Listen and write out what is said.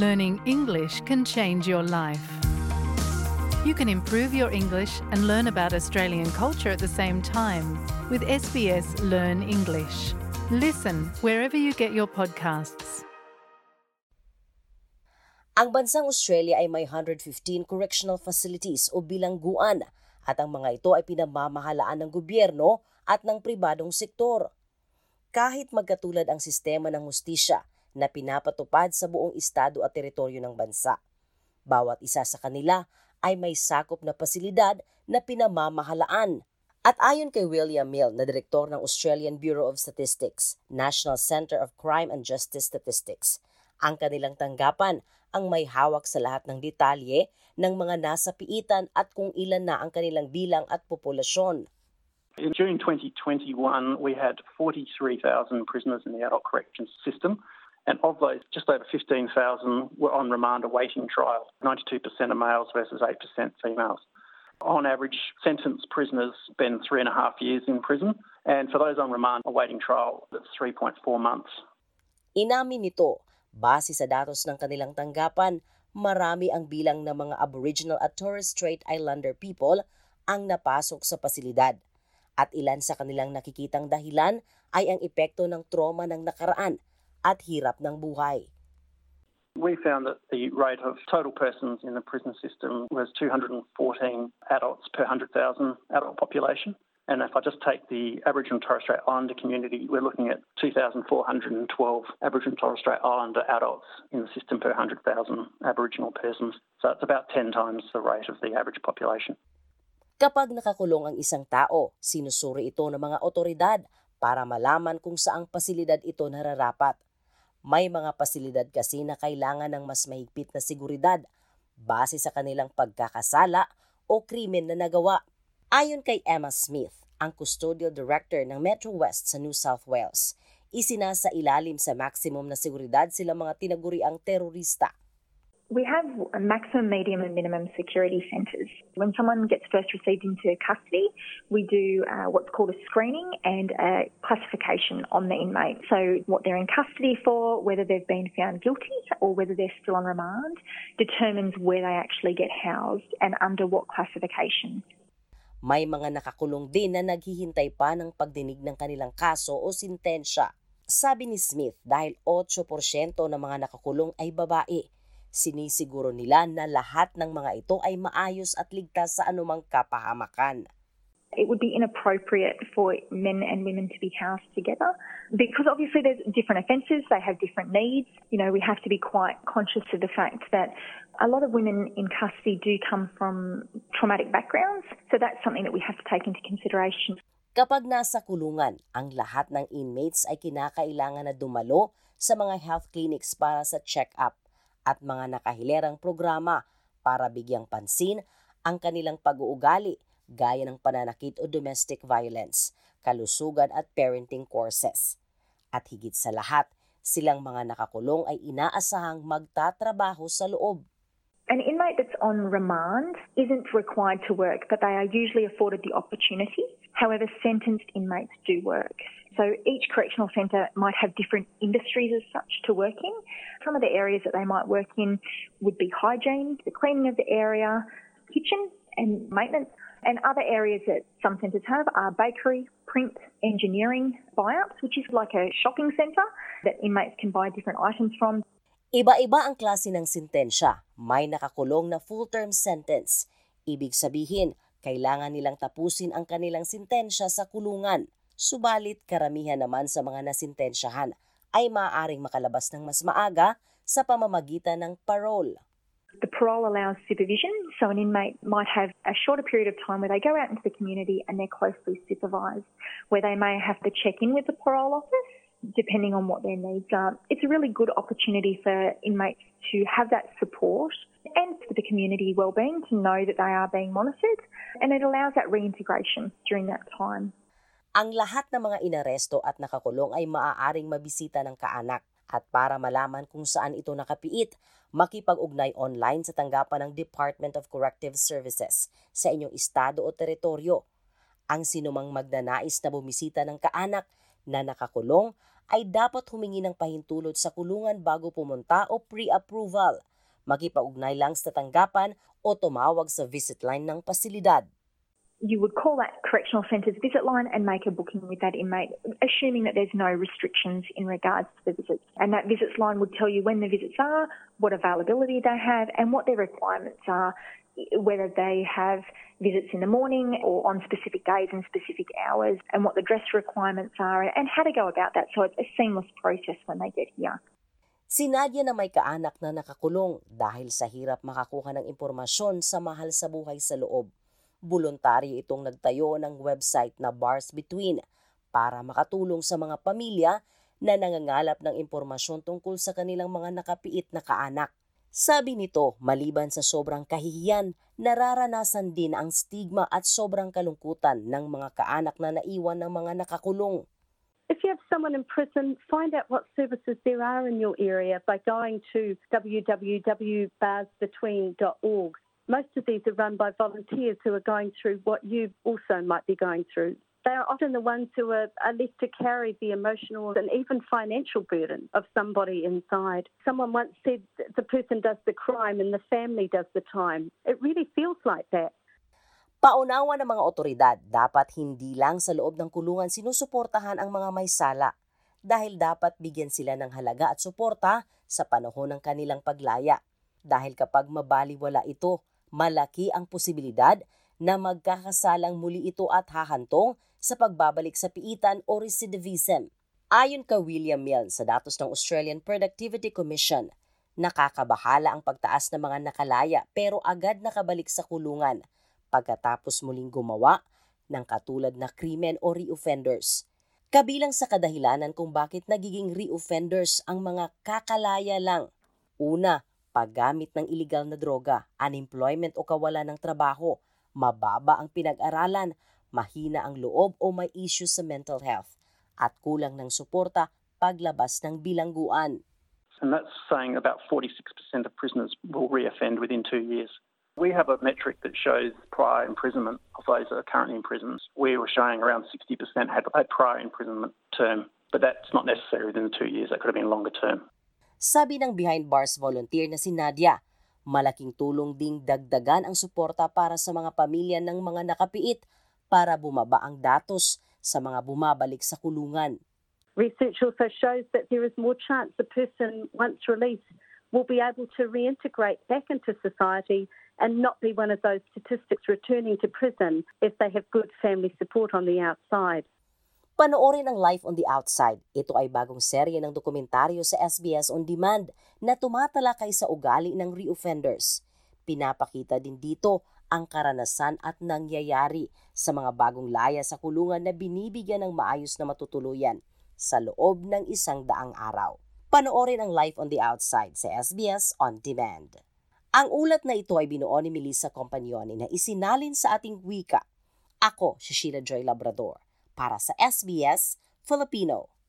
Learning English can change your life. You can improve your English and learn about Australian culture at the same time with SBS Learn English. Listen wherever you get your podcasts. Ang bansang Australia ay may 115 correctional facilities o bilangguan at ang mga ito ay pinamamahalaan ng gobyerno at ng pribadong sektor. Kahit magkatulad ang sistema ng hustisya na pinapatupad sa buong estado at teritoryo ng bansa, bawat isa sa kanila ay may sakop na pasilidad na pinamamahalaan. At ayon kay William Mill na direktor ng Australian Bureau of Statistics, National Center of Crime and Justice Statistics, ang kanilang tanggapan ang may hawak sa lahat ng detalye ng mga nasa piitan at kung ilan na ang kanilang bilang at populasyon. In June 2021, we had 43,000 prisoners in the adult corrections system. And of those, just over 15,000 were on remand awaiting trial. 92% are males versus 8% females. On average, sentenced prisoners spend three and a half years in prison. And for those on remand awaiting trial, that's 3.4 months. Inamin nito, base sa datos ng kanilang tanggapan, marami ang bilang ng mga Aboriginal at Torres Strait Islander people ang napasok sa pasilidad. At ilan sa kanilang nakikitang dahilan ay ang epekto ng trauma ng nakaraan at hirap ng buhay. We found that the rate of total persons in the prison system was 214 adults per 100,000 adult population. And if I just take the Aboriginal and Torres Strait Islander community, we're looking at 2,412 Aboriginal and Torres Strait Islander adults in the system per 100,000 Aboriginal persons. So it's about 10 times the rate of the average population. Kapag nakakulong ang isang tao, sinusuri ito ng mga otoridad para malaman kung saang pasilidad ito nararapat. May mga pasilidad kasi na kailangan ng mas mahigpit na seguridad base sa kanilang pagkakasala o krimen na nagawa. Ayon kay Emma Smith, ang custodial director ng Metro West sa New South Wales, isinasa ilalim sa maximum na seguridad sila mga tinaguriang terorista We have a maximum, medium, and minimum security centres. When someone gets first received into custody, we do uh, what's called a screening and a classification on the inmate. So, what they're in custody for, whether they've been found guilty or whether they're still on remand, determines where they actually get housed and under what classification. May mga nakakulong din na naghihintay pa ng pagdinig ng kanilang kaso o sintensya. Sabi ni Smith dahil 8% ng mga nakakulong ay babae Sinisiguro nila na lahat ng mga ito ay maayos at ligtas sa anumang kapahamakan. It would be inappropriate for men and women to be housed together because obviously there's different offences, they have different needs. You know, we have to be quite conscious of the fact that a lot of women in custody do come from traumatic backgrounds, so that's something that we have to take into consideration. Kapag nasa kulungan, ang lahat ng inmates ay kinakailangan na dumalo sa mga health clinics para sa check-up at mga nakahilerang programa para bigyang pansin ang kanilang pag-uugali gaya ng pananakit o domestic violence, kalusugan at parenting courses. At higit sa lahat, silang mga nakakulong ay inaasahang magtatrabaho sa loob. An inmate that's on remand isn't required to work, but they are usually afforded the opportunity. However, sentenced inmates do work. So each correctional centre might have different industries as such to work in. Some of the areas that they might work in would be hygiene, the cleaning of the area, kitchen and maintenance. And other areas that some centres have are bakery, print, engineering, buy-ups, which is like a shopping centre that inmates can buy different items from. Iba-iba ang klase ng sintensya. May nakakulong na full-term sentence. Ibig sabihin, kailangan nilang tapusin ang kanilang sintensya sa kulungan. Subalit karamihan naman sa mga nasintensyahan ay maaaring makalabas ng mas maaga sa pamamagitan ng parole. The parole allows supervision, so an inmate might have a shorter period of time where they go out into the community and they're closely supervised, where they may have to check in with the parole office depending on what their needs are. It's a really good opportunity for inmates to have that support and for the community wellbeing to know that they are being monitored and it allows that reintegration during that time. Ang lahat ng mga inaresto at nakakulong ay maaaring mabisita ng kaanak at para malaman kung saan ito nakapiit, makipag-ugnay online sa tanggapan ng Department of Corrective Services sa inyong estado o teritoryo. Ang sinumang magnanais na bumisita ng kaanak, na nakakulong ay dapat humingi ng pahintulot sa kulungan bago pumunta o pre-approval. Makipag-ugnay lang sa tanggapan o tumawag sa visit line ng pasilidad. You would call that correctional centre's visit line and make a booking with that inmate, assuming that there's no restrictions in regards to the visits. And that visits line would tell you when the visits are, what availability they have, and what their requirements are, whether they have visits in the morning or on specific days and specific hours, and what the dress requirements are, and how to go about that. So it's a seamless process when they get here. Si Nadia na may kaanak na nakakulong dahil sa hirap makakuha ng impormasyon sa mahal sa buhay sa loob. Voluntaryo itong nagtayo ng website na Bars Between para makatulong sa mga pamilya na nangangalap ng impormasyon tungkol sa kanilang mga nakapiit na kaanak. Sabi nito, maliban sa sobrang kahihiyan, nararanasan din ang stigma at sobrang kalungkutan ng mga kaanak na naiwan ng mga nakakulong. If you have someone in prison, find out what services there are in your area by going to www.barsbetween.org. Most of these are run by volunteers who are going through what you also might be going through. They are often the ones who are, are left to carry the emotional and even financial burden of somebody inside. Someone once said the person does the crime and the family does the time. It really feels like that. Paunawa ng mga otoridad, dapat hindi lang sa loob ng kulungan sinusuportahan ang mga may sala dahil dapat bigyan sila ng halaga at suporta sa panahon ng kanilang paglaya. Dahil kapag mabaliwala ito, malaki ang posibilidad na magkakasalang muli ito at hahantong sa pagbabalik sa piitan o recidivism. Ayon kay William Milne sa datos ng Australian Productivity Commission, nakakabahala ang pagtaas ng mga nakalaya pero agad nakabalik sa kulungan pagkatapos muling gumawa ng katulad na krimen o reoffenders. Kabilang sa kadahilanan kung bakit nagiging reoffenders ang mga kakalaya lang. Una, paggamit ng illegal na droga, unemployment o kawalan ng trabaho, mababa ang pinag-aralan, mahina ang loob o may issues sa mental health, at kulang ng suporta paglabas ng bilangguan. And that's saying about 46% of prisoners will reoffend within two years. We have a metric that shows prior imprisonment of those that are currently in prisons. We were showing around 60% had a prior imprisonment term, but that's not necessary within the two years. That could have been longer term. Sabi ng Behind Bars volunteer na si Nadia, malaking tulong ding dagdagan ang suporta para sa mga pamilya ng mga nakapiit para bumaba ang datos sa mga bumabalik sa kulungan. Research also shows that there is more chance the person, once released, will be able to reintegrate back into society and not be one of those statistics returning to prison if they have good family support on the outside. Panoorin ang Life on the Outside. Ito ay bagong serye ng dokumentaryo sa SBS On Demand na tumatalakay sa ugali ng reoffenders. Pinapakita din dito ang karanasan at nangyayari sa mga bagong laya sa kulungan na binibigyan ng maayos na matutuluyan sa loob ng isang daang araw. Panoorin ang Life on the Outside sa SBS On Demand. Ang ulat na ito ay binuo ni Melissa Compagnoni na isinalin sa ating wika. Ako si Sheila Joy Labrador para sa SBS Filipino.